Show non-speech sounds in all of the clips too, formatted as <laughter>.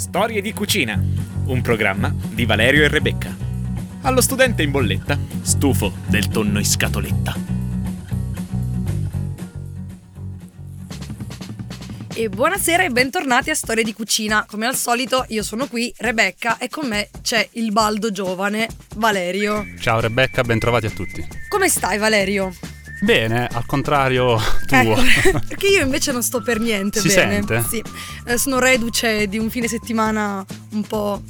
Storie di cucina, un programma di Valerio e Rebecca. Allo studente in bolletta, stufo del tonno in scatoletta. E buonasera e bentornati a Storie di Cucina. Come al solito io sono qui, Rebecca, e con me c'è il baldo giovane, Valerio. Ciao Rebecca, bentrovati a tutti. Come stai Valerio? Bene, al contrario tuo. Ecco, <laughs> perché io invece non sto per niente Si bene. sente? Sì, Eh, sono reduce di un fine settimana un po'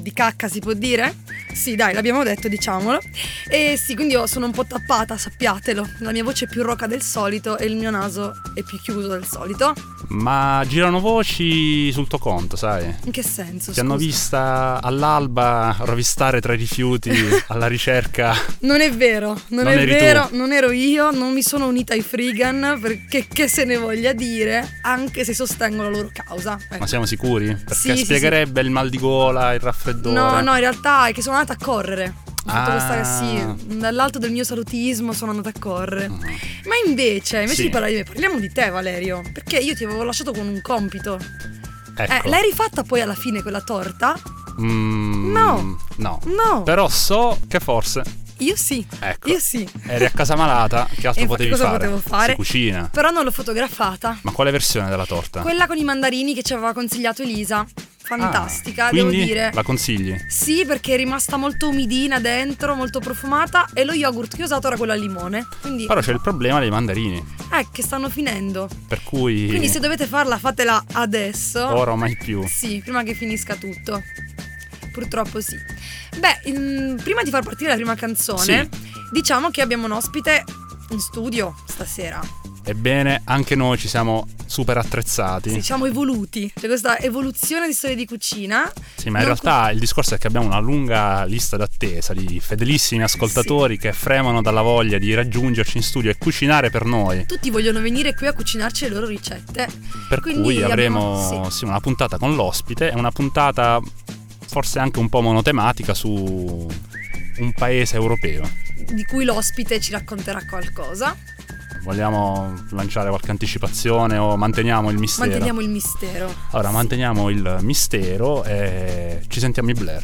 di cacca si può dire? Sì, dai, l'abbiamo detto, diciamolo. E sì, quindi io sono un po' tappata, sappiatelo. La mia voce è più roca del solito e il mio naso è più chiuso del solito. Ma girano voci sul tuo conto, sai? In che senso? Ti hanno vista all'alba rovistare tra i rifiuti <laughs> alla ricerca. Non è vero, non, Non è vero, tu. non ero io, non mi sono unita ai Freegan perché che se ne voglia dire, anche se sostengo la loro causa. Ecco. Ma siamo sicuri? Perché Sì, sì, spiegherebbe il mal di gola, il raffreddore. No, no, in realtà è che sono andata a correre. Ho fatto Ah. questa sì, dall'alto del mio salutismo sono andata a correre. Mhm. Ma invece, invece Sì. di parlare di me, parliamo di te, Valerio. Perché io ti avevo lasciato con un compito. Ecco. Eh, l'hai rifatta poi alla fine quella torta? Mm, No. No. No. Però so che forse, Io sì. ecco, Io sì. eri a casa malata, che altro potevi cosa fare? potevo fare? Si cucina. Però non l'ho fotografata. Ma quale versione della torta? Quella con i mandarini che ci aveva consigliato Elisa. Fantastica, Ah, devo dire. La consigli? Sì, perché è rimasta molto umidina dentro, molto profumata e lo yogurt che ho usato era quello al limone. Quindi Però c'è il problema dei mandarini. eh, che stanno finendo. Per cui Quindi se dovete farla, fatela adesso. ora o mai più. Sì, prima che finisca tutto. Purtroppo sì. Beh, in- prima di far partire la prima canzone, diciamo che abbiamo un ospite in studio stasera. Ebbene, anche noi ci siamo super attrezzati. Sì, siamo evoluti. C'è questa evoluzione di storie di cucina. Sì, ma in Non realtà il discorso è che abbiamo una lunga lista d'attesa di fedelissimi ascoltatori che fremono dalla voglia di raggiungerci in studio e cucinare per noi. Tutti vogliono venire qui a cucinarci le loro ricette. Per Quindi cui abbiamo- avremo sì. sì, una puntata con l'ospite e una puntata forse anche un po' monotematica su un paese europeo. Di cui l'ospite ci racconterà qualcosa. Vogliamo lanciare qualche anticipazione o manteniamo il mistero? Manteniamo il mistero. Allora, manteniamo il mistero e ci sentiamo i Blair.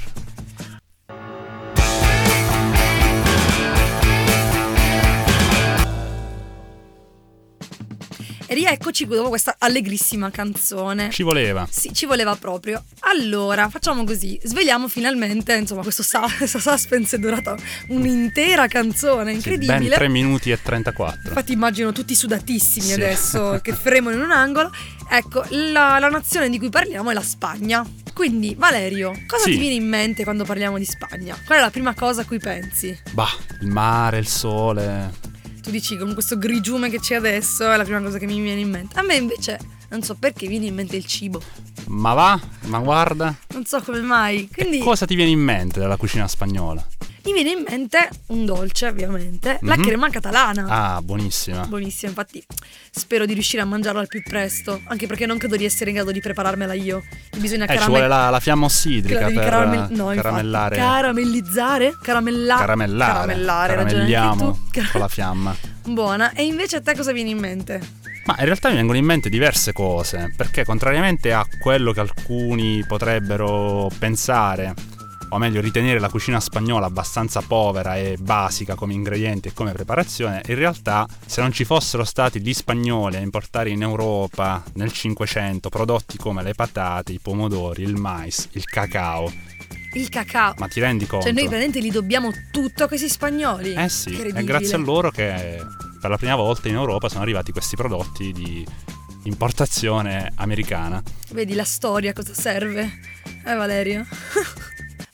Rieccoci dopo questa allegrissima canzone. Ci voleva. Sì, ci voleva proprio. Allora, facciamo così. Svegliamo finalmente, insomma, questo sa- <laughs> suspense è durata un'intera canzone, Sì, incredibile. ben 3 minuti e 34. Infatti immagino tutti sudatissimi Sì. adesso <laughs> che fremono in un angolo. Ecco, la, la nazione di cui parliamo è la Spagna. Quindi, Valerio, cosa Sì. ti viene in mente quando parliamo di Spagna? Qual è la prima cosa a cui pensi? Bah, il mare, il sole. Tu dici con questo grigiume che c'è adesso è la prima cosa che mi viene in mente. A me invece non so perché viene in mente il cibo. Ma va, ma guarda. Non so come mai. Quindi Cosa ti viene in mente della cucina spagnola? Mi viene in mente un dolce, ovviamente, la Mhm. crema catalana. Ah, buonissima. Buonissima, infatti spero di riuscire a mangiarla al più presto, anche perché non credo di essere in grado di prepararmela io. Bisogna Eh, ci vuole la, la fiamma ossidrica devi per caramell- no, infatti, caramellare. caramellizzare, caramella- caramellare. caramellare, Caramelliamo tu. con la fiamma. Buona. E invece a te cosa viene in mente? Ma in realtà mi vengono in mente diverse cose, perché contrariamente a quello che alcuni potrebbero pensare, o meglio ritenere la cucina spagnola abbastanza povera e basica come ingredienti e come preparazione, in realtà se non ci fossero stati gli spagnoli a importare in Europa nel 500 prodotti come le patate, i pomodori, il mais, il cacao, Il cacao. ma ti rendi conto? Cioè noi praticamente li dobbiamo tutto a questi spagnoli. Eh sì, è grazie a loro che per la prima volta in Europa sono arrivati questi prodotti di importazione americana. Vedi la storia cosa serve? Eh Valerio? <laughs>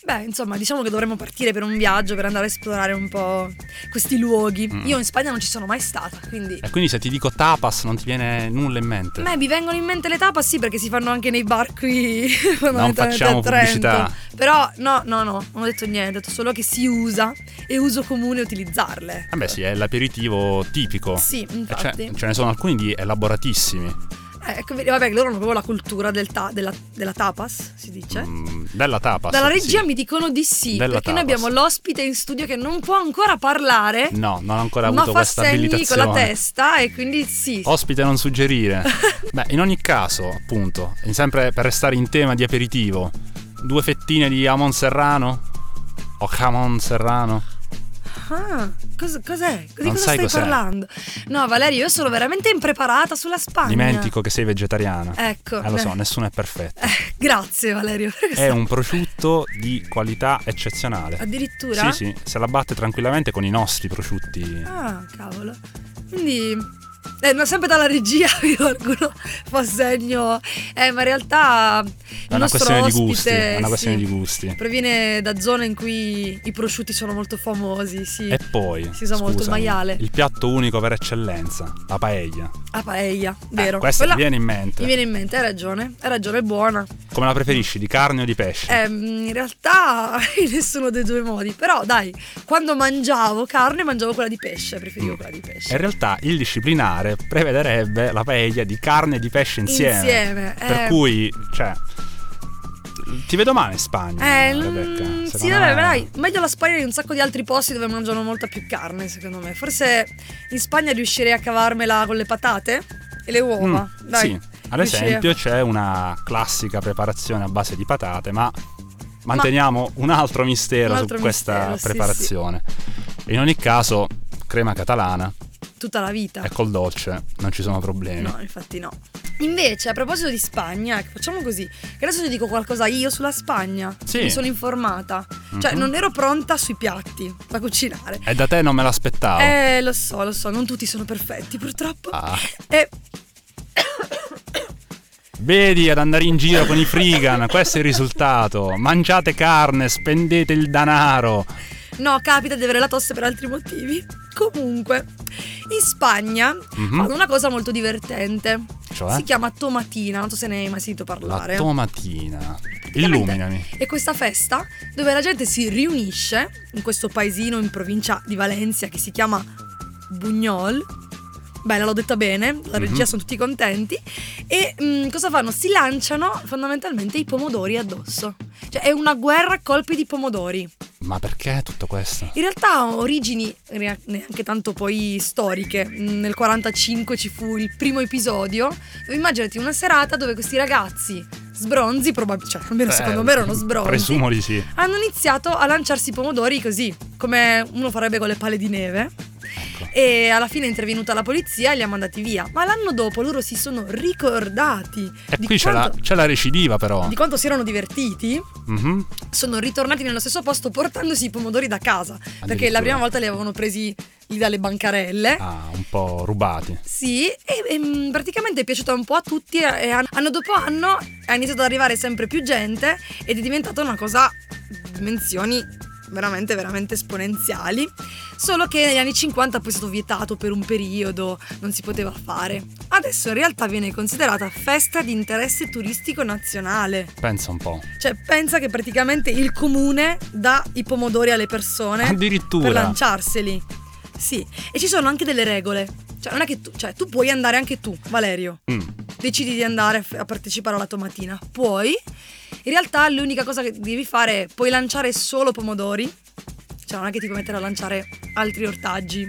Beh, insomma, diciamo che dovremmo partire per un viaggio per andare a esplorare un po' questi luoghi. Mm. Io in Spagna non ci sono mai stata, quindi E quindi se ti dico tapas non ti viene nulla in mente. Beh, mi vengono in mente le tapas, sì, perché si fanno anche nei bar qui <laughs> fondamentalmente facciamo pubblicità. Però no, no, no, non ho detto niente, ho detto solo che si usa e uso comune utilizzarle. Vabbè sì, è l'aperitivo tipico. Sì, E ce, infatti. ce ne sono alcuni di elaboratissimi. Eh, ecco, vabbè, loro hanno proprio la cultura del ta- della, della tapas, si dice. Mm, della tapas. Dalla regia sì. mi dicono di sì, Della perché noi tapas. abbiamo l'ospite in studio che non può ancora parlare, No, non ho ancora avuto questa segni con abilitazione. la testa e quindi sì. Ospite non suggerire. <laughs> Beh, in ogni caso, appunto, sempre per restare in tema di aperitivo, due fettine di jamon serrano? O jamon serrano? Ah, cos- cos'è? Di Non cosa stai cos'è? parlando? No, Valerio, io sono veramente impreparata sulla Spagna. Dimentico che sei vegetariana. Ecco. Eh, lo so, eh. nessuno è perfetto. Eh, grazie Valerio. È un prosciutto di qualità eccezionale. Addirittura? Sì, sì, se la batte tranquillamente con i nostri prosciutti. Ah, cavolo. Quindi... Eh, no, sempre dalla regia <laughs> qualcuno fa segno. Eh, ma in realtà È una questione di ospite, gusti. È una questione sì, di gusti. Proviene da zone in cui i prosciutti sono molto famosi, sì. E poi, Si usa molto il scusami, maiale. il piatto unico per eccellenza, la paella. A paella, Eh, vero. questa Quella mi viene in mente. mi viene in mente, hai ragione. Hai ragione, è buona. Come la preferisci, di carne o di pesce? Ehm, in realtà <laughs> in nessuno dei due modi. Però dai, quando mangiavo carne mangiavo quella di pesce, preferivo Mm. quella di pesce. in realtà il disciplinare prevederebbe la paella di carne e di pesce insieme. Insieme, Per eh. cui, cioè, ti vedo male in Spagna, Eh, Rebecca. mm, sì, vabbè, me- dai, meglio la Spagna di un sacco di altri posti dove mangiano molta più carne, secondo me. Forse in Spagna riuscirei a cavarmela con le patate e le uova. Mm, dai. sì, ad esempio c'è una classica preparazione a base di patate, ma manteniamo un altro mistero Un altro su questa mistero, sì, preparazione. In ogni caso, crema catalana tutta la vita. e col dolce non ci sono problemi. No, infatti no. Invece, a proposito di Spagna, ecco, facciamo così. Che adesso ti dico qualcosa io sulla Spagna. Sì. Mi sono informata. Cioè, Mhm. non ero pronta sui piatti da cucinare. E da te non me l'aspettavo. Eh, lo so, lo so, non tutti sono perfetti, purtroppo. Ah. E Vedi ad andare in giro con i frigan, questo è il risultato. Mangiate carne, spendete il denaro. no, capita di avere la tosse per altri motivi. Comunque, in Spagna Mhm. fanno una cosa molto divertente. Cioè? Si chiama tomatina, non so se ne hai mai sentito La parlare. tomatina. Praticamente Illuminami. È questa festa dove la gente si riunisce in questo paesino in provincia di Valencia che si chiama Bugnol. Bella, l'ho detta bene, la regia Mhm. sono tutti contenti. E mm, cosa fanno? Si lanciano fondamentalmente i pomodori addosso. Cioè è una guerra a colpi di pomodori. Ma perché tutto questo? In realtà ha origini neanche tanto poi storiche. Mm, Nel 45 ci fu il primo episodio. Immaginati una serata dove questi ragazzi sbronzi, probabilmente, cioè almeno Eh, secondo me erano sbronzi. Presumo di sì. hanno iniziato a lanciarsi i pomodori così, come uno farebbe con le palle di neve. Ecco. E alla fine è intervenuta la polizia e li ha mandati via. Ma l'anno dopo loro si sono ricordati E di, qui c'è la, c'è la recidiva però. di quanto si erano divertiti. Mhm. Sono ritornati nello stesso posto portandosi i pomodori da casa. Perché la prima volta li avevano presi lì dalle bancarelle. Ah, un po' rubati. Sì, e, e, mm, praticamente è piaciuta un po' a tutti e, an- anno dopo anno è iniziato ad arrivare sempre più gente ed è diventata una cosa di dimensioni veramente, veramente esponenziali. Solo che negli anni 50 poi è stato vietato per un periodo, non si poteva fare. Adesso in realtà viene considerata festa di interesse turistico nazionale. Pensa un po'. Cioè pensa che praticamente il comune dà i pomodori alle persone per Addirittura. lanciarseli. Sì, e ci sono anche delle regole. Cioè, non è che tu, cioè, tu puoi andare anche tu, Valerio. Mm. Decidi di andare a partecipare alla tomatina. Puoi. In realtà l'unica cosa che devi fare è puoi lanciare solo pomodori. Cioè, non è che ti puoi mettere a lanciare altri ortaggi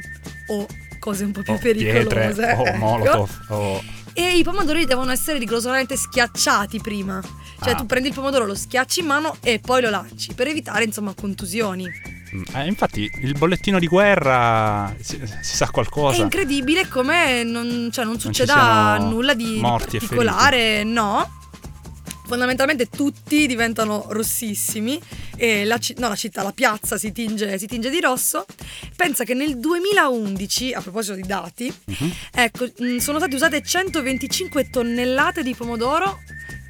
o cose un po' più O pericolose. pietre, o ecco. molotov, o... E i pomodori devono essere rigorosamente schiacciati prima. Cioè, Ah. tu prendi il pomodoro, lo schiacci in mano e poi lo lanci per evitare, insomma, contusioni. Mm, eh, infatti il bollettino di guerra si, si sa È qualcosa. incredibile come non, cioè, non succeda siano nulla di, di morti particolare, no. Fondamentalmente tutti diventano rossissimi e la, no, la città, la piazza si tinge, si tinge di rosso. Pensa che nel 2011, a proposito di dati, Mhm. ecco, sono state usate 125 tonnellate di pomodoro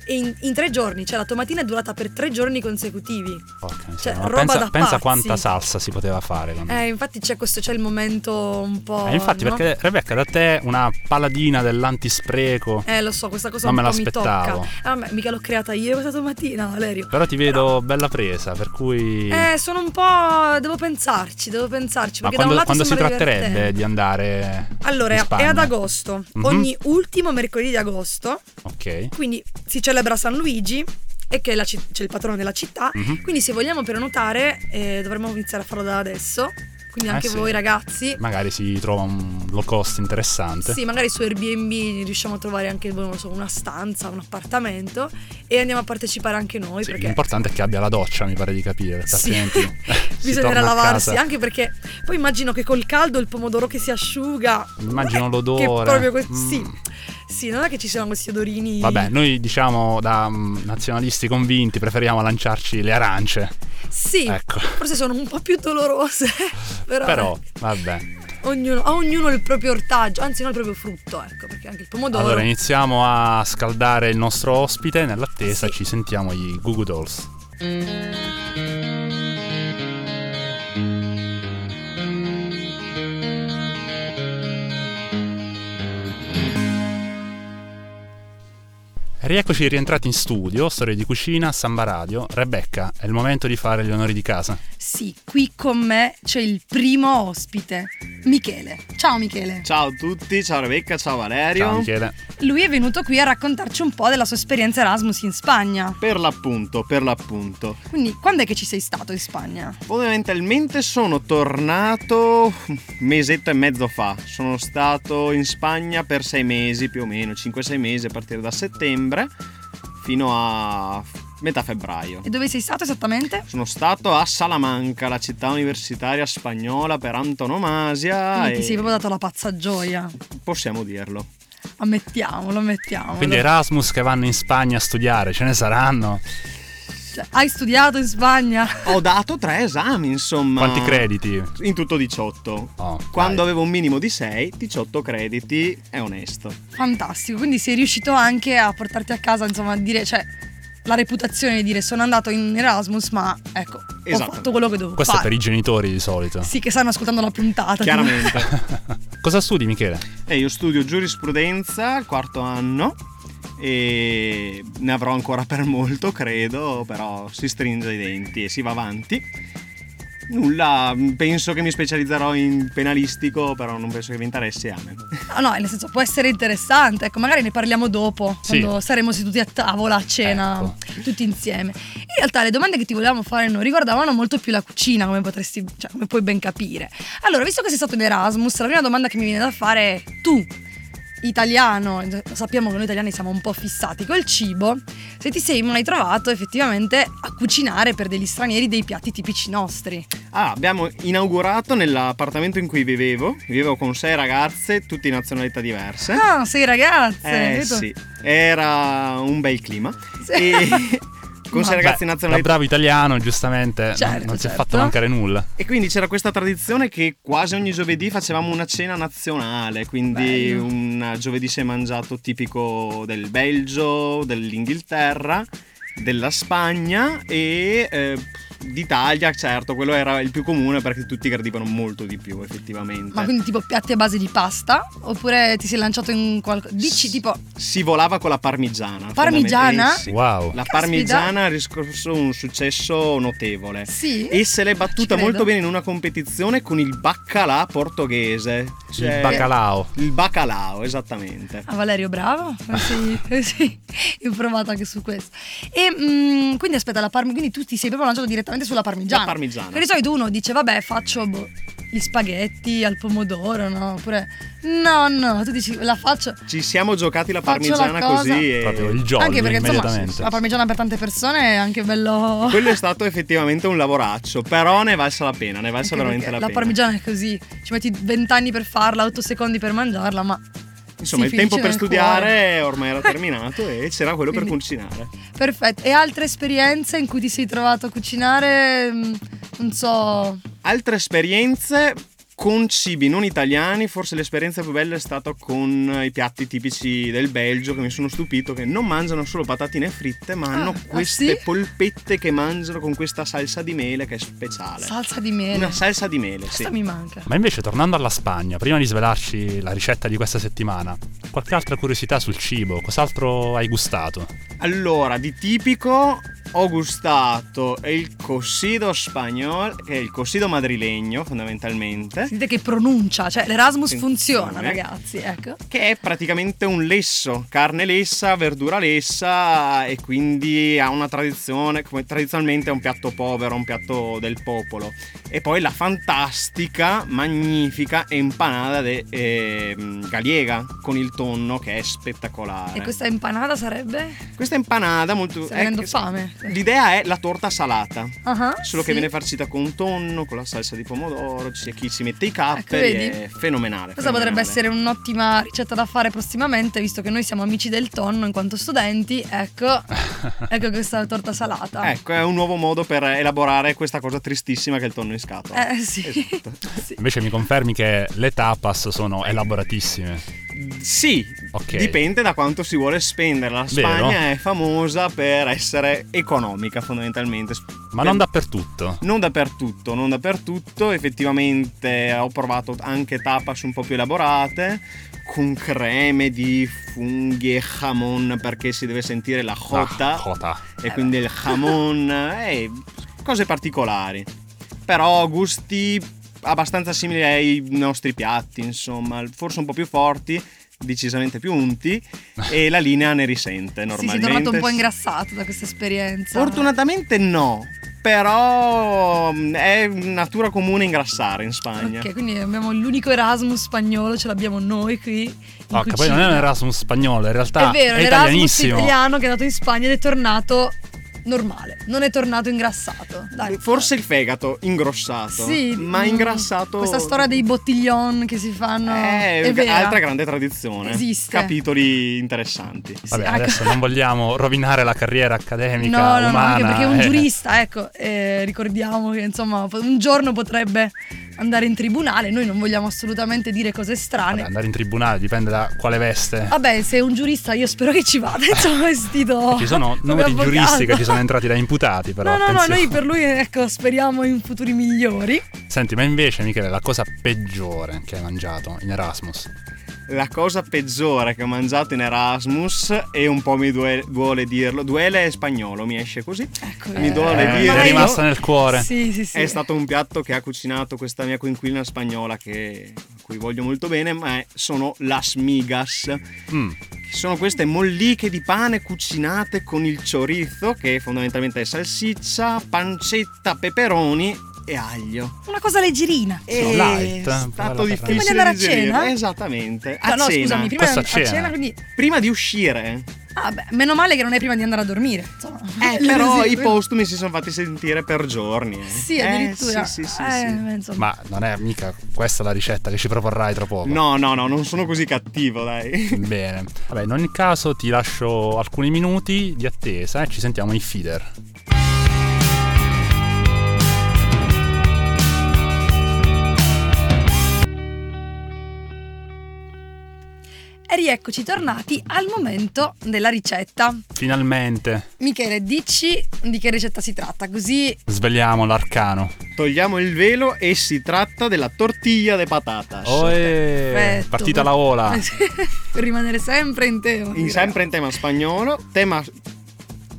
E in, in tre giorni, cioè la tomatina è durata per tre giorni consecutivi. Porca Cioè, roba pensa, da pensa quanta salsa si poteva fare. con- Eh, infatti c'è questo, c'è il momento un po'. Eh, infatti, no? perché Rebecca, da te una paladina dell'antispreco. Eh, lo so, questa cosa Non me po' mi l'aspettavo. tocca. Vabbè, mica l'ho creata io questa tomatina, Valerio. Però ti vedo bella presa, per cui. Eh, sono un po'. Devo pensarci, devo pensarci. Ma quando, quando si tratterebbe divertente. di andare. Allora, è ad agosto, Mhm. ogni ultimo mercoledì di agosto, Ok. quindi si celebra San Luigi e che ci- c'è il patrono della città, Mhm. quindi se vogliamo prenotare eh, dovremmo iniziare a farlo da adesso, quindi Eh anche sì. voi ragazzi, Magari si trova un low cost interessante. sì, magari su Airbnb riusciamo a trovare anche non lo so, una stanza, un appartamento e andiamo a partecipare anche noi Sì, perché L'importante è che abbia la doccia, mi pare di capire, Sì. <laughs> <laughs> bisognerà lavarsi, anche perché poi immagino che col caldo il pomodoro che si asciuga Immagino <laughs> l'odore. Che proprio que- Mm. Sì. Sì, non è che ci siano questi odorini. Vabbè, noi diciamo da mm, nazionalisti convinti preferiamo lanciarci le arance. Sì, Ecco. forse sono un po' più dolorose, <laughs> però, Però, vabbè. ognuno, a ognuno il proprio ortaggio, anzi non il proprio frutto, ecco, perché anche il pomodoro... Allora iniziamo a scaldare il nostro ospite. Nell'attesa Sì. ci sentiamo i Goo Goo Dolls. Rieccoci rientrati in studio, storie di cucina, Samba Radio. Rebecca, è il momento di fare gli onori di casa. Sì, qui con me c'è il primo ospite, Michele. Ciao Michele. Ciao a tutti, ciao Rebecca, ciao Valerio. Ciao Michele. Lui è venuto qui a raccontarci un po' della sua esperienza Erasmus in Spagna. Per l'appunto, per l'appunto. Quindi, quando è che ci sei stato in Spagna? Fondamentalmente sono tornato un mesetto e mezzo fa. Sono stato in Spagna per sei mesi più o meno, 5-6 mesi a partire da settembre fino a metà febbraio. E dove sei stato esattamente? Sono stato a Salamanca, la città universitaria spagnola per antonomasia. Quindi ti e sei proprio dato la pazza gioia. Possiamo dirlo. Ammettiamolo, ammettiamolo. Quindi Erasmus che vanno in Spagna a studiare, ce ne saranno? Hai studiato in Spagna? Ho dato tre esami, insomma. Quanti crediti? In tutto 18. Oh, Quando dai. avevo un minimo di 6, 18 crediti, è onesto. Fantastico, quindi sei riuscito anche a portarti a casa, insomma, a dire, cioè, la reputazione di dire sono andato in Erasmus, ma ecco, ho Esatto. fatto quello che dovevo Questo è fare. per i genitori di solito. Sì, che stanno ascoltando la puntata. Chiaramente. <laughs> Cosa studi Michele? e io studio giurisprudenza al quarto anno e ne avrò ancora per molto, credo, però si stringe i denti e si va avanti. Nulla, penso che mi specializzerò in penalistico, però non penso che vi interessi a me. Ah, no, nel senso, può essere interessante, ecco, magari ne parliamo dopo, Sì. quando saremo seduti a tavola a cena, Ecco. tutti insieme. In realtà le domande che ti volevamo fare noi riguardavano molto più la cucina, come potresti, cioè, come puoi ben capire. Allora, visto che sei stato in Erasmus, la prima domanda che mi viene da fare è tu, italiano, sappiamo che noi italiani siamo un po' fissati col cibo, se ti sei mai trovato effettivamente a cucinare per degli stranieri dei piatti tipici nostri. Ah, abbiamo inaugurato nell'appartamento in cui vivevo, vivevo con sei ragazze, tutte nazionalità diverse. Ah, sei ragazze! Eh vedo? sì, era un bel clima. Sì. E <laughs> con sei ragazzi di Da bravo italiano, giustamente, non- Certo, non si è certo. fatto mancare nulla. E quindi c'era questa tradizione che quasi ogni giovedì facevamo una cena nazionale, quindi Bello. un giovedì si è mangiato tipico del Belgio, dell'Inghilterra, della Spagna e eh, d'Italia, certo, quello era il più comune perché tutti gradivano molto di più effettivamente. Ma quindi tipo piatti a base di pasta? Oppure ti sei lanciato in qualcosa? Dici tipo Si volava con la parmigiana. Parmigiana? Eh sì. Wow. La Caspita. parmigiana ha riscosso un successo notevole. sì? E se l'è battuta molto bene in una competizione con il baccalà portoghese. Cioè- Il bacalao. Il bacalao, esattamente. Ah, Valerio, bravo. Eh Sì, <laughs> eh sì, io ho provato anche su questo. E mm, quindi aspetta, la parmi- quindi tu ti sei proprio lanciato direttamente sulla parmigiana. La parmigiana. Che di solito uno dice, vabbè, faccio boh, gli spaghetti al pomodoro, no? Oppure, no, no, tu dici, la faccio. Ci siamo giocati la la parmigiana cosa- così e... Proprio il jolly anche perché insomma, la parmigiana per tante persone è anche bello. <laughs> Quello è stato effettivamente un lavoraccio, però ne è valsa la pena, ne è valsa Anche veramente perché la, la pena. parmigiana è così, ci metti 20 anni per farla, 8 secondi per mangiarla, ma Insomma, si il tempo per nel cuore. studiare ormai era <laughs> terminato e c'era quello per Quindi- cucinare. Perfetto. E altre esperienze in cui ti sei trovato a cucinare? mm, Non so. Altre esperienze, con cibi non italiani, forse l'esperienza più bella è stata con i piatti tipici del Belgio che mi sono stupito che non mangiano solo patatine fritte, ma hanno ah, queste sì? polpette che mangiano con questa salsa di mele che è speciale. Salsa di mele. Una salsa di mele, sì. Questa mi manca. Ma invece tornando alla Spagna, prima di svelarci la ricetta di questa settimana, qualche altra curiosità sul cibo? Cos'altro hai gustato? Allora, di tipico ho gustato il cocido spagnolo, che è il cocido madrilegno fondamentalmente, Sentite che pronuncia, cioè l'Erasmus Attenzione. funziona, ragazzi, ecco. che è praticamente un lesso, carne lessa, verdura lessa e quindi ha una tradizione, come tradizionalmente è un piatto povero, un piatto del popolo. E poi la fantastica, magnifica empanada de, ehm, gallega con il tonno che è spettacolare. E questa empanada sarebbe? Questa empanada molto... Stai avendo è- fame. L'idea è la torta salata. Ah, Solo che sì. viene farcita con tonno, con la salsa di pomodoro, c'è chi ci mette i Ecco, capperi, vedi? è fenomenale. Questa potrebbe essere un'ottima ricetta da fare prossimamente, visto che noi siamo amici del tonno in quanto studenti. Ecco, <laughs> ecco questa torta salata. Ecco, è un nuovo modo per elaborare questa cosa tristissima che è il tonno in scatola. Eh sì. Esatto. <laughs> Sì. Invece mi confermi che le tapas sono elaboratissime. Sì, Ok. dipende da quanto si vuole spendere. La Vero. Spagna è famosa per essere economica fondamentalmente. Ma non dappertutto. Non dappertutto, non dappertutto, effettivamente ho provato anche tapas un po' più elaborate, con creme di funghi e jamon perché si deve sentire la jota Ah, jota. e quindi il jamon e cose particolari. Però gusti abbastanza simili ai nostri piatti, insomma, forse un po' più forti, decisamente più unti <laughs> e la linea ne risente Sì, normalmente. sei tornato un po' ingrassato da questa esperienza. Fortunatamente no, però mm, è natura comune ingrassare in Spagna. Ok, quindi abbiamo l'unico Erasmus spagnolo, ce l'abbiamo noi qui. No, che poi non è un. Erasmus spagnolo, in realtà È vero, è italianissimo. italiano che è andato in Spagna ed è tornato normale, non è tornato ingrassato. Dai. Forse il fegato ingrossato, Sì, ma mm, ingrassato. Questa storia dei bottiglion che si fanno è, è vera. altra grande tradizione. Esiste. Capitoli interessanti. Sì, Vabbè, ecco. adesso non vogliamo rovinare la carriera accademica No, no, no, umana. anche perché è un eh. giurista, ecco, eh, ricordiamo che insomma un giorno potrebbe andare in tribunale, noi non vogliamo assolutamente dire cose Vabbè, strane. andare in tribunale dipende da quale veste. Vabbè, se è un giurista io spero che ci vada, <laughs> insomma, vestito Ci sono numeri avvocato. giuristi che ci sono entrati da imputati, però. No, no, no, attenzione. noi per lui, ecco, speriamo in futuri migliori. Senti, ma invece, Michele, la cosa peggiore che hai mangiato in Erasmus? La cosa peggiore che ho mangiato in Erasmus, e un po' mi due- duole dirlo, duele è spagnolo, mi esce così. Ecco, Mi eh, duole Eh, dire. è rimasta nel cuore. Sì, sì, sì. È stato un piatto che ha cucinato questa mia coinquilina spagnola che, a cui voglio molto bene, ma è- sono las migas. Mm. Sono queste molliche di pane cucinate con il chorizo, che fondamentalmente è salsiccia, pancetta, peperoni e aglio. Una cosa leggerina. Sono È light, un po' stato difficile Prima di andare a digerire. cena? Esattamente. A No, no, cena. scusami, prima di a andare a cena. cena, quindi... Prima di uscire. Ah, beh, meno male che non è prima di andare a dormire, insomma. Eh, <laughs> però i postumi si sono fatti sentire per giorni. eh. Sì, Eh, addirittura. sì, sì, sì, Eh, sì. Ma non è mica questa la ricetta che ci proporrai tra poco. No, no, no, non sono così cattivo, dai. <laughs> Bene. Vabbè, in ogni caso ti lascio alcuni minuti di attesa e ci sentiamo in feeder. Rieccoci tornati al momento della ricetta. Finalmente Michele, dici di che ricetta si tratta, così svegliamo l'arcano. Togliamo il velo e si tratta della tortilla de patatas. Oe, Perfetto. partita la ola. per <laughs> rimanere sempre in tema. In, sempre in tema spagnolo, tema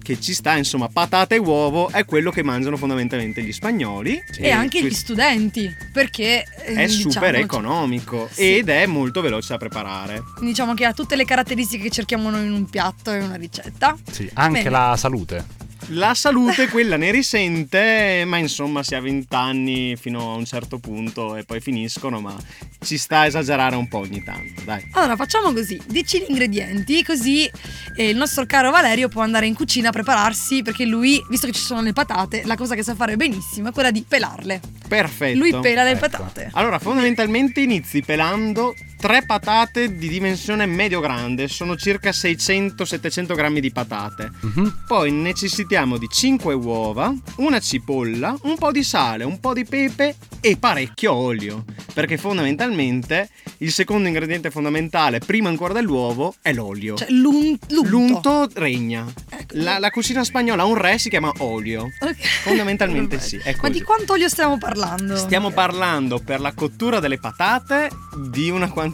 che ci sta, insomma, patate e uovo è quello che mangiano fondamentalmente gli spagnoli. E anche gli studenti, perché eh, È super diciamoci- economico Sì. ed è molto veloce da preparare. Diciamo che ha tutte le caratteristiche che cerchiamo noi in un piatto e una ricetta. Sì, anche Bene. la salute. La salute quella ne risente, ma insomma si ha 20 anni fino a un certo punto e poi finiscono, ma ci sta a esagerare un po' ogni tanto, dai. Allora facciamo così, dici gli ingredienti così eh, il nostro caro Valerio può andare in cucina a prepararsi perché lui, visto che ci sono le patate, la cosa che sa fare benissimo è quella di pelarle. Perfetto. Lui pela le Ecco. patate. Allora, fondamentalmente inizi pelando tre patate di dimensione medio-grande, sono circa 600-700 grammi di patate. Mhm. Poi necessitiamo di 5 uova, una cipolla, un po' di sale, un po' di pepe e parecchio olio. Perché fondamentalmente il secondo ingrediente fondamentale, prima ancora dell'uovo, è l'olio. Cioè, l'un- l'unto. L'unto regna. Ecco. La, la cucina spagnola ha un re, si chiama olio. Ok. Fondamentalmente <laughs> sì, è Ma di quanto olio stiamo parlando? Stiamo parlando per la cottura delle patate di una quantità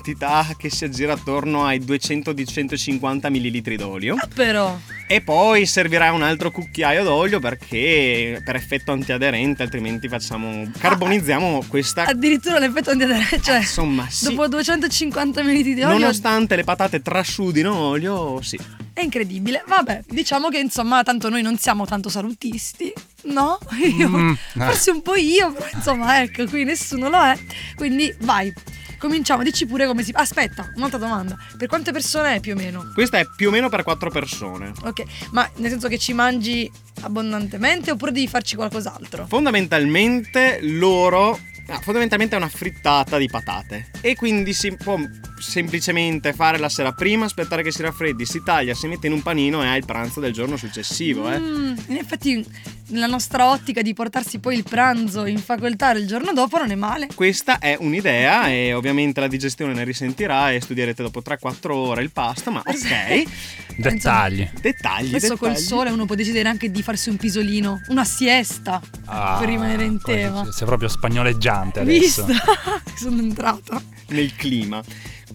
che si aggira attorno ai 200-250 ml d'olio. Ah, Però. E poi servirà un altro cucchiaio d'olio perché per effetto antiaderente, altrimenti facciamo. carbonizziamo questa. Addirittura l'effetto antiaderente. Cioè, Insomma, sì. dopo 250 ml di olio. Nonostante le patate trasudino olio, sì. È incredibile. Vabbè, diciamo che insomma, tanto noi non siamo tanto salutisti. No? <laughs> Io- Mm, eh. Forse un po' io, però insomma, ecco, qui nessuno lo è. Quindi vai. Cominciamo, dici pure come si. Aspetta, un'altra domanda. Per quante persone è più o meno? Questa è più o meno per 4 persone. Ok, ma nel senso che ci mangi abbondantemente oppure devi farci qualcos'altro? Fondamentalmente loro. Ah, fondamentalmente è una frittata di patate. E quindi si può semplicemente fare la sera prima, aspettare che si raffreddi, si taglia, si mette in un panino e hai il pranzo del giorno successivo. Eh. Mm, in effetti, nella nostra ottica di portarsi poi il pranzo in facoltà il giorno dopo non è male. Questa è un'idea e ovviamente la digestione ne risentirà e studierete dopo 3-4 ore il pasto, ma ok. <laughs> Dettagli. Dettagli. Adesso col sole uno può decidere anche di farsi un pisolino, una siesta Ah, per rimanere in tema. Sei proprio spagnoleggiante adesso. Visto? <laughs> Sono entrata. nel clima.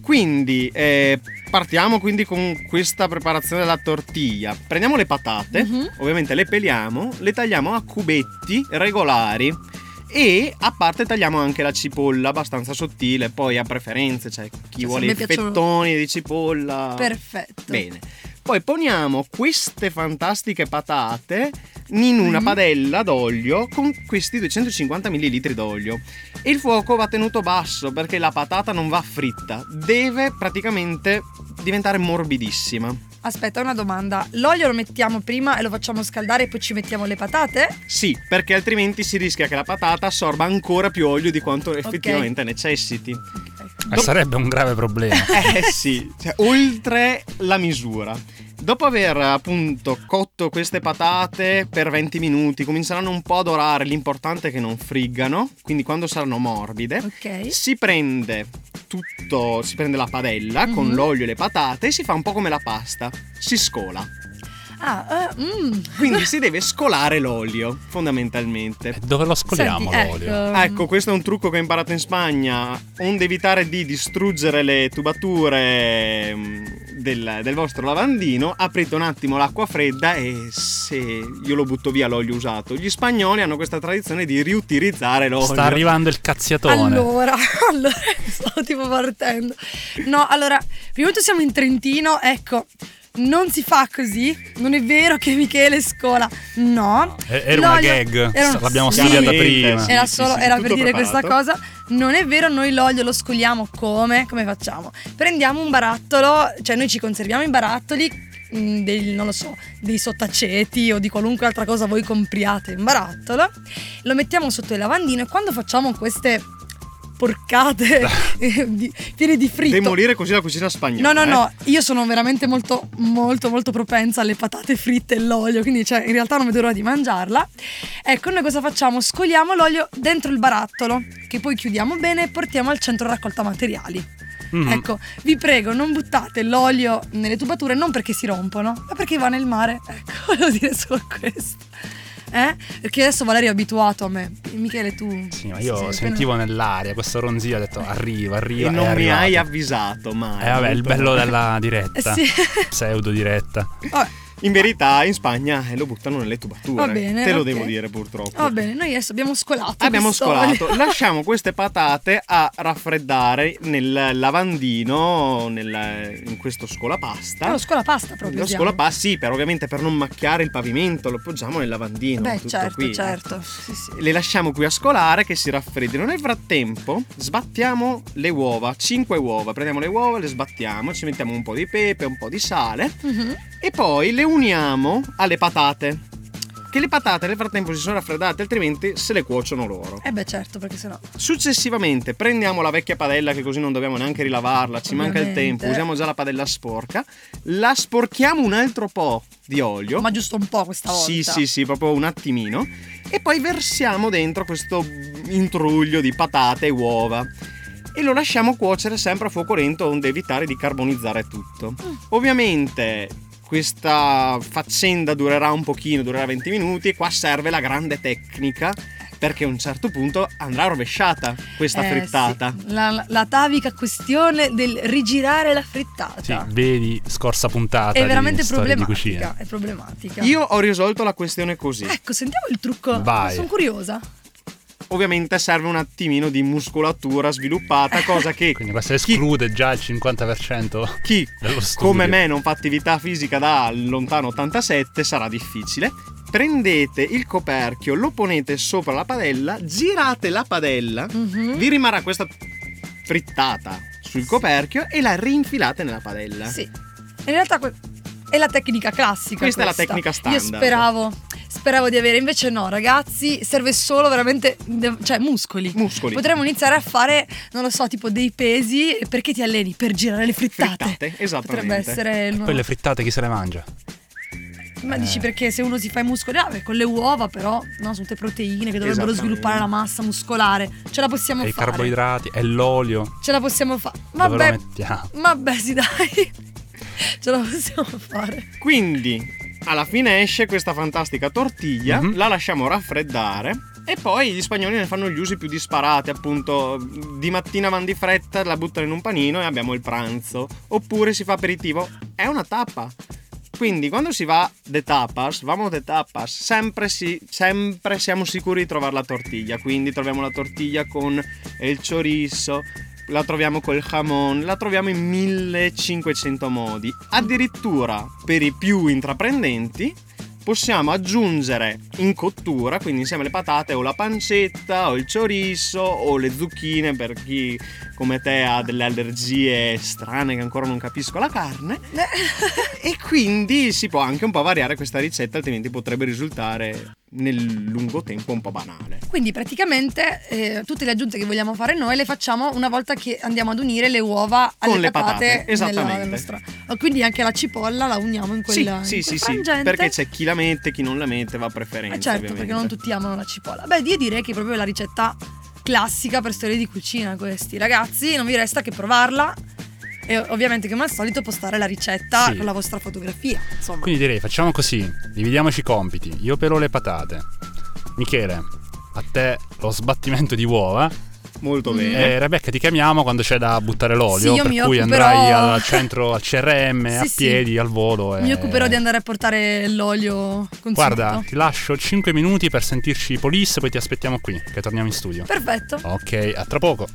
Quindi eh, partiamo quindi con questa preparazione della tortiglia. Prendiamo le patate, Mhm. ovviamente le peliamo, le tagliamo a cubetti regolari e a parte tagliamo anche la cipolla abbastanza sottile, poi a preferenze, cioè chi Cioè, vuole i piacciono- fettoni di cipolla. Perfetto. Bene. Poi poniamo queste fantastiche patate in una Mhm. padella d'olio con questi 250 ml d'olio. Il fuoco va tenuto basso perché la patata non va fritta, deve praticamente diventare morbidissima. Aspetta, una domanda. L'olio lo mettiamo prima e lo facciamo scaldare e poi ci mettiamo le patate? Sì, perché altrimenti si rischia che la patata assorba ancora più olio di quanto effettivamente necessiti. Eh, sarebbe un grave problema. <laughs> Eh sì, cioè, oltre la misura. Dopo aver appunto cotto queste patate per 20 minuti, cominceranno un po' a dorare, l'importante è che non friggano, quindi quando saranno morbide, Ok. si prende tutto, si prende la padella con Mhm. l'olio e le patate e si fa un po' come la pasta, si scola. Ah, eh, mm. Quindi si deve scolare l'olio, fondamentalmente. E Dove lo scoliamo Senti, l'olio? ecco, Ecco, questo è un trucco che ho imparato in Spagna. Onde evitare di distruggere le tubature mm, del, del vostro lavandino, aprite un attimo l'acqua fredda e se io lo butto via l'olio usato. Gli spagnoli hanno questa tradizione di riutilizzare l'olio. Sta arrivando il cazziatone. Allora, <laughs> allora, stavo tipo partendo. No, allora, prima di tutto siamo in Trentino, ecco. Non si fa così, non è vero che Michele scola, no. E- era una L'olio- gag, era un- l'abbiamo sì, studiata prima. Era solo era per dire questa preparato. cosa. Non è vero, noi l'olio lo scoliamo come? Come facciamo? Prendiamo un barattolo, cioè noi ci conserviamo i barattoli mh, del, non lo so, dei sottaceti o di qualunque altra cosa voi compriate in barattolo, lo mettiamo sotto il lavandino e quando facciamo queste porcate <laughs> eh, di- piene di fritto Demolire così la cucina spagnola. No, no, eh. no, io sono veramente molto, molto, molto propensa alle patate fritte e l'olio, quindi cioè, in realtà non vedo l'ora di mangiarla. Ecco, noi cosa facciamo? Scoliamo l'olio dentro il barattolo, che poi chiudiamo bene e portiamo al centro raccolta materiali. Mhm. Ecco, vi prego, non buttate l'olio nelle tubature, non perché si rompono, ma perché va nel mare. Ecco, <laughs> volevo dire solo questo. Eh? Perché adesso Valerio è abituato a me. Michele, tu. Sì, ma io appena- sentivo nell'aria questo ronzio, ho detto arriva, arriva. E è non mi arrivato. hai avvisato mai. Eh vabbè, il bello della diretta. <laughs> Sì. Pseudo diretta. Vabbè, In verità in Spagna eh, lo buttano nelle tubature. Va bene, Te lo ok. devo dire purtroppo. va bene, noi adesso abbiamo scolato. Abbiamo scolato, <laughs> lasciamo queste patate a raffreddare nel lavandino, nel- in questo scolapasta. È lo scolapasta proprio. Lo scolapasta, sì, per, ovviamente per non macchiare il pavimento, lo poggiamo nel lavandino. Beh, certo, qui. certo. Sì, sì. Le lasciamo qui a scolare che si raffreddino. Nel frattempo sbattiamo le uova, 5 uova. Prendiamo le uova, le sbattiamo, ci mettiamo un po' di pepe, un po' di sale Mhm. e poi le uniamo alle patate. che le patate nel frattempo si sono raffreddate, altrimenti se le cuociono loro. Eh beh certo, perché sennò... Successivamente prendiamo la vecchia padella che così non dobbiamo neanche rilavarla, ci manca il Ovviamente. tempo, usiamo già la padella sporca, la sporchiamo un altro po' di olio. Ma giusto un po' questa volta. Sì, sì, sì, proprio un attimino. E poi versiamo dentro questo intruglio di patate e uova. E lo lasciamo cuocere sempre a fuoco lento onde evitare di carbonizzare tutto. Mm. Ovviamente questa faccenda durerà un pochino, durerà 20 minuti e qua serve la grande tecnica perché a un certo punto andrà rovesciata questa Eh, frittata. sì. La, la- atavica questione del rigirare la frittata. Sì, vedi scorsa puntata è veramente problematica. È problematica. Io ho risolto la questione così. Ecco, sentiamo il trucco. Vai. Sono curiosa. Ovviamente serve un attimino di muscolatura sviluppata, cosa che Quindi questo chi- esclude già il 50% chi come me non fa attività fisica da lontano 87 sarà difficile. Prendete il coperchio, lo ponete sopra la padella, girate la padella, Mhm. vi rimarrà questa frittata sul coperchio e la rinfilate nella padella. Sì. In realtà que- è la tecnica classica. Questa è la tecnica standard. Io speravo, speravo di avere, invece no, ragazzi, serve solo veramente, cioè muscoli. Muscoli. Potremmo iniziare a fare, non lo so, tipo dei pesi. Perché ti alleni? Per girare le frittate. Frittate, esattamente. Potrebbe essere il nuovo- Poi le frittate chi se le mangia? Ma dici Eh. perché se uno si fa i muscoli, ah, beh, con le uova però, no, sono tutte proteine che dovrebbero sviluppare la massa muscolare. Ce la possiamo E i fare. carboidrati, e l'olio. Ce la possiamo fare. Dove lo Vabbè, mettiamo? vabbè, sì, dai. <laughs> Ce la possiamo fare. Quindi, alla fine esce questa fantastica tortiglia, Mhm. la lasciamo raffreddare e poi gli spagnoli ne fanno gli usi più disparati, appunto, di mattina van di fretta, la buttano in un panino e abbiamo il pranzo. Oppure si fa aperitivo, è una tappa. Quindi quando si va de tapas, vamos de tapas, sempre, si- sempre siamo sicuri di trovare la tortiglia. Quindi troviamo la tortiglia con il chorizo, la troviamo col jamon, la troviamo in 1500 modi. Addirittura per i più intraprendenti possiamo aggiungere in cottura, quindi insieme alle patate o la pancetta o il chorizo o le zucchine per chi come te ha delle allergie strane che ancora non capisco la carne e quindi si può anche un po' variare questa ricetta altrimenti potrebbe risultare nel lungo tempo un po' banale. Quindi praticamente eh, tutte le aggiunte che vogliamo fare noi le facciamo una volta che andiamo ad unire le uova alle Con le patate, patate, esattamente. nostra- Oh, Quindi anche la cipolla la uniamo in quella sì, in sì, quel sì, sì, perché c'è chi la mette, chi non la mette, va a preferenza. Eh certo, ovviamente. perché non tutti amano la cipolla. Beh, io direi che è proprio la ricetta classica per storie di cucina questi. Ragazzi, non vi resta che provarla e ovviamente come al solito postare la ricetta Sì. con la vostra fotografia. Insomma. Quindi direi facciamo così, dividiamoci i compiti. Io pelo le patate. Michele, a te lo sbattimento di uova. Molto Mm. bene. E Rebecca ti chiamiamo quando c'è da buttare l'olio, Sì, io per mi cui occuperò- andrai al centro, al CRM, <laughs> Sì, a sì. piedi, al volo. e- Mi occuperò di andare a portare l'olio consumato. Guarda, ti lascio 5 minuti per sentirci police, poi ti aspettiamo qui, che torniamo in studio. Perfetto. Ok, a tra poco.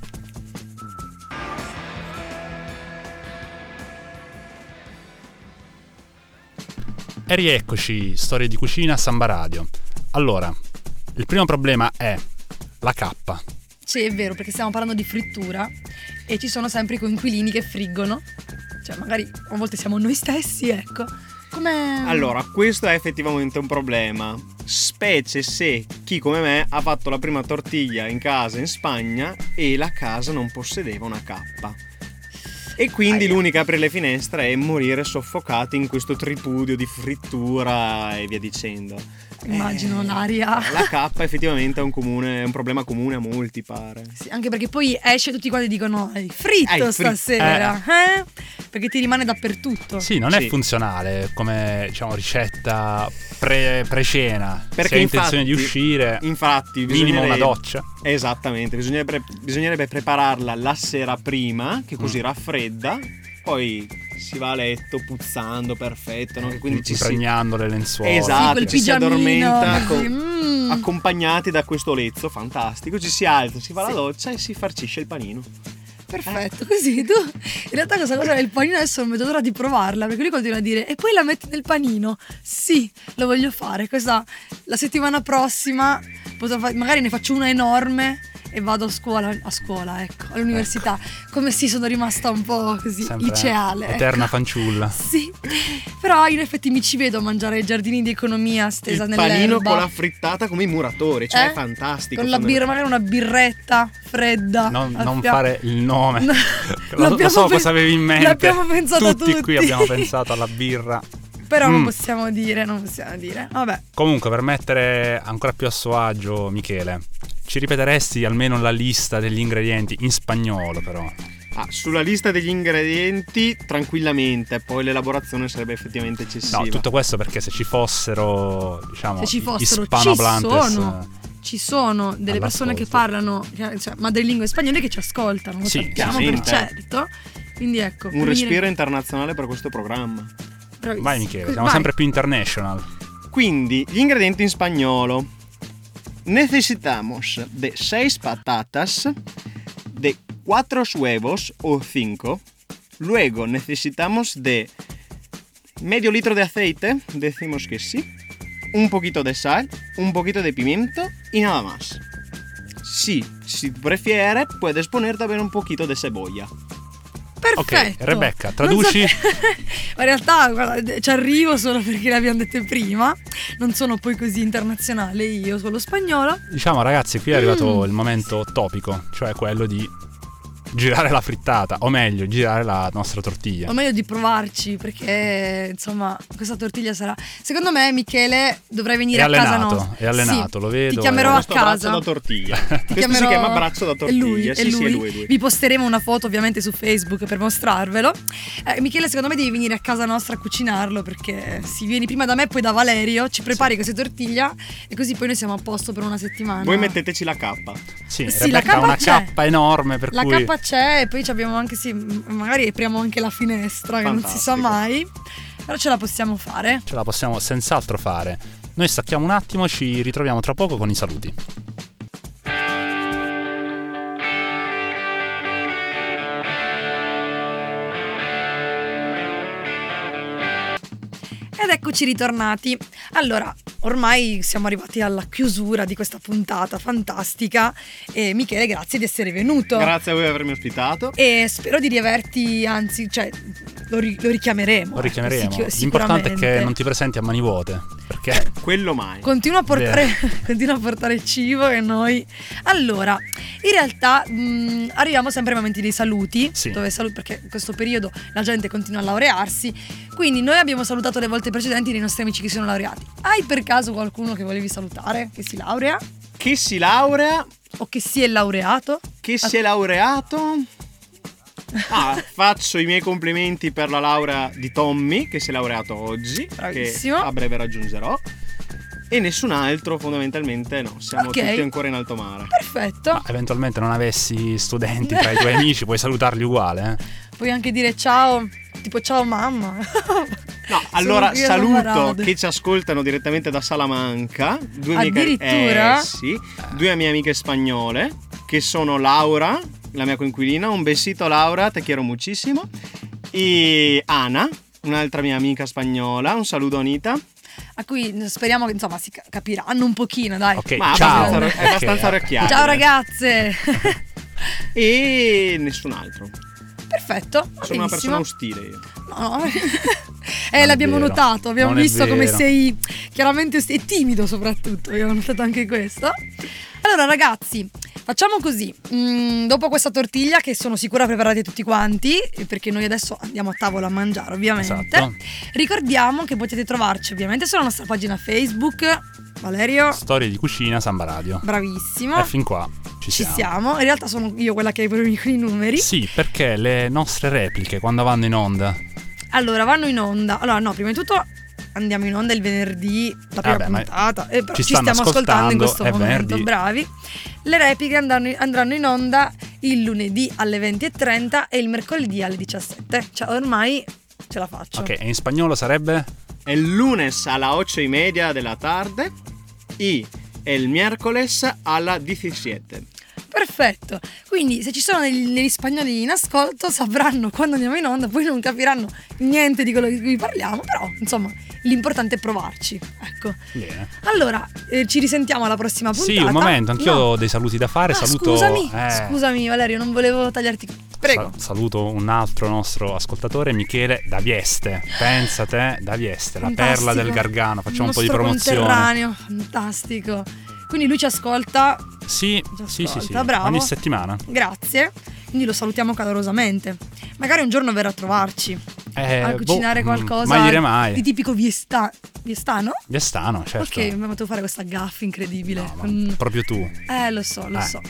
E rieccoci, storie di cucina a Samba Radio. Allora, il primo problema è la cappa. Sì, è vero, perché stiamo parlando di frittura e ci sono sempre i coinquilini che friggono. Cioè, magari a volte siamo noi stessi, ecco. Come Allora, questo è effettivamente un problema, specie se chi come me ha fatto la prima tortiglia in casa in Spagna e la casa non possedeva una cappa. E quindi Aia. l'unica apre le finestre è morire soffocati in questo tripudio di frittura e via dicendo. Immagino Eh, l'aria. La cappa effettivamente è un, comune- è un problema comune a molti, pare. Sì, anche perché poi esce e tutti quanti dicono hai fritto Hai fritto." stasera, eh? Perché ti rimane dappertutto. Sì, non è Sì. funzionale come diciamo ricetta pre- pre-cena. Perché Se hai intenzione di uscire, Infatti, minimo una doccia. Esattamente, bisognerebbe, bisognerebbe prepararla la sera prima, che così Mm. raffredda, poi si va a letto puzzando, perfetto, no? Che quindi ci si, impregnando le lenzuola. Esatto, quel ci si addormenta così, con- mm. accompagnati da questo lezzo fantastico, ci si alza, si fa la Sì. doccia e si farcisce il panino. Perfetto, così tu in realtà questa cosa del panino adesso non vedo l'ora di provarla perché lui continua a dire e poi la metti nel panino. Sì, lo voglio fare. Questa la settimana prossima potrò fa- magari ne faccio una enorme e vado a scuola, a scuola, ecco, all'università. Come sì, sono rimasta un po' così Sempre liceale. Eterna ecco. fanciulla. <laughs> Sì, però in effetti mi ci vedo a mangiare ai giardini di economia stesa Il nell'erba. panino con la frittata come i muratori, cioè Eh? è fantastico. Con la birra, magari una birretta fredda. Non, non fare il nome. <laughs> No, lo, lo so pe- cosa avevi in mente. l'abbiamo pensato tutti, qui tutti. abbiamo <laughs> pensato alla birra. Però non Mm. possiamo dire, non possiamo dire. Vabbè. Comunque, per mettere ancora più a suo agio, Michele, ci ripeteresti almeno la lista degli ingredienti in spagnolo, però. Ah, sulla lista degli ingredienti tranquillamente, poi l'elaborazione sarebbe effettivamente eccessiva. No, tutto questo perché se ci fossero, diciamo, Se ci i- fossero, hispanohablantes, ci sono. Ci sono delle persone che parlano cioè, madrelingua spagnole che ci ascoltano, lo Sì, sappiamo per certo. Quindi ecco. Un respiro dire- internazionale per questo programma. Bravissimo. Vai Michele, siamo Vai. sempre più international. Quindi, gli ingredienti in spagnolo. Necesitamos de 6 patatas, de 4 huevos o 5. Luego necesitamos de medio litro de aceite, decimos que sí. Un poquito de sal, un poquito de pimiento y nada más. Sí, si prefieres, puedes poner también un poquito de cebolla. Perfetto. Ok, Rebecca, traduci. Ma <laughs> in realtà, guarda, ci arrivo solo perché l'abbiamo detto prima. Non sono poi così internazionale io, solo spagnolo. Diciamo ragazzi, qui è arrivato Mm. il momento topico, cioè quello di girare la frittata, o meglio, girare la nostra tortiglia. O meglio di provarci, perché insomma, questa tortiglia sarà. Secondo me, Michele dovrai venire È a casa allenato, nostra. è allenato, Sì, lo vedo, Ti chiamerò a braccio casa. da tortiglia. <laughs> Ti Questo chiamerò... si chiama braccio da tortiglia. lui, è sì, sì, lui. è lui, è lui. Vi posteremo una foto ovviamente su Facebook per mostrarvelo. Eh, Michele, secondo me devi venire a casa nostra a cucinarlo perché si vieni prima da me, poi da Valerio, ci prepari queste tortiglia e così poi noi siamo a posto per una settimana. Voi metteteci la cappa. Sì, Sì, la Rebecca cappa una c'è. cappa enorme per La cui cappa c'è e poi ci abbiamo anche, sì, magari apriamo anche la finestra, che non si sa Fantastico. mai. Però ce la possiamo fare. ce la possiamo senz'altro fare. Noi stacchiamo un attimo, ci ritroviamo tra poco con i saluti. Ed eccoci ritornati. Allora, ormai siamo arrivati alla chiusura di questa puntata fantastica. E Michele, grazie di essere venuto. Grazie a voi per avermi ospitato. E spero di riaverti, anzi, cioè, lo, ri- lo richiameremo. Lo richiameremo. ecco, sic- L'importante è che non ti presenti a mani vuote, perché Quello mai. Continua a, portare, <laughs> continua a portare cibo e noi. Allora, in realtà mh, arriviamo sempre ai momenti dei saluti, Sì. dove salu- perché in questo periodo la gente continua a laurearsi. Quindi noi abbiamo salutato le volte precedenti dei nostri amici che sono laureati. Hai per caso qualcuno che volevi salutare, che si laurea? Chi si laurea? O che si è laureato? Chi si è laureato? Ah, faccio i miei complimenti per la laurea di Tommy, che si è laureato oggi. Bravissimo. Che a breve raggiungerò. E nessun altro, fondamentalmente, no. Siamo Ok. tutti ancora in alto mare. Perfetto. ma eventualmente non avessi studenti tra i tuoi amici, puoi salutarli uguale. Eh? Puoi anche dire ciao, tipo ciao mamma. <laughs> No, allora saluto che ci ascoltano direttamente da Salamanca. Due Addirittura? eh, sì, due mie amiche spagnole che sono Laura, la mia coinquilina. Un besito Laura, te quiero muchísimo. E Ana, un'altra mia amica spagnola. Un saluto Anita. A cui speriamo che insomma si ca- capiranno un pochino, dai. Ok, Ma ciao. abbastanza, è abbastanza Ok, orecchiato. Ciao ragazze. E nessun altro. Perfetto. Sono una persona benissimo. ostile io. No, no. eh, è l'abbiamo vero. notato, abbiamo Non visto come sei chiaramente e timido soprattutto, abbiamo notato anche questo. Allora ragazzi, facciamo così, Mm, dopo questa tortiglia che sono sicura preparate tutti quanti, eh, perché noi adesso andiamo a tavola a mangiare ovviamente, Esatto. ricordiamo che potete trovarci ovviamente sulla nostra pagina Facebook, Valerio, Storie di cucina Samba Radio. bravissimo, E fin qua ci ci siamo. siamo, in realtà sono io quella che ha i problemi con i numeri. Sì, perché le nostre repliche quando vanno in onda Allora, vanno in onda. Allora, no, prima di tutto andiamo in onda il venerdì, la prima Vabbè, puntata. Eh, però ci ci, stiamo ascoltando in ascoltando, questo è momento, venerdì. bravi. Le repliche andranno, andranno in onda il lunedì alle 20.30 e il mercoledì alle 17. Cioè, ormai ce la faccio. Ok, e in spagnolo sarebbe? El lunes a las ocho y media de la tarde y el miércoles a las 17. Perfetto. Quindi se ci sono degli, degli spagnoli in ascolto sapranno quando andiamo in onda, poi non capiranno niente di quello di cui parliamo, però insomma l'importante è provarci. Ecco. Bene. Allora, eh, ci risentiamo alla prossima puntata. Sì, un momento, anch'io No. ho dei saluti da fare. Ah, saluto. Scusami, eh, scusami Valerio, non volevo tagliarti. Prego. sa- saluto un altro nostro ascoltatore, Michele da Vieste. Pensa te, da Vieste, la perla del Gargano. Facciamo un po' di promozione. fantastico. Quindi lui ci ascolta, Sì, Ci sì, sì, sì. ascolta, bravo. Ogni settimana. grazie. Quindi lo salutiamo calorosamente. Magari un giorno verrà a trovarci Eh, a cucinare boh, mm, qualcosa Mai dire mai. di tipico viesta- viestano. Viestano, certo. Ok, mi ha fatto fare questa gaffa incredibile. No, con- proprio tu. Eh, lo so, lo Eh. so.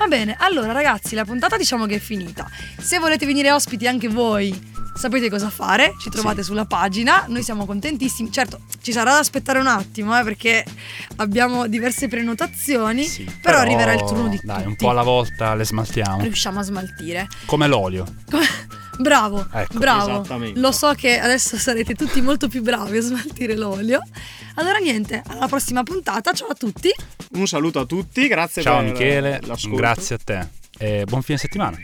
Va bene, allora ragazzi, la puntata diciamo che è finita. Se volete venire ospiti anche voi, sapete cosa fare, ci trovate Sì. sulla pagina, noi siamo contentissimi. Certo, ci sarà da aspettare un attimo, eh, perché abbiamo diverse prenotazioni, Sì, però, arriverà il turno di Dai, tutti. un po' alla volta le smaltiamo. Riusciamo a smaltire. Come l'olio. Bravo, Ecco, bravo. esattamente. Lo so che adesso sarete tutti molto più bravi a smaltire l'olio. Allora niente, alla prossima puntata, ciao a tutti. Un saluto a tutti, grazie Ciao per Michele, l'ascolto. grazie a te. E buon fine settimana.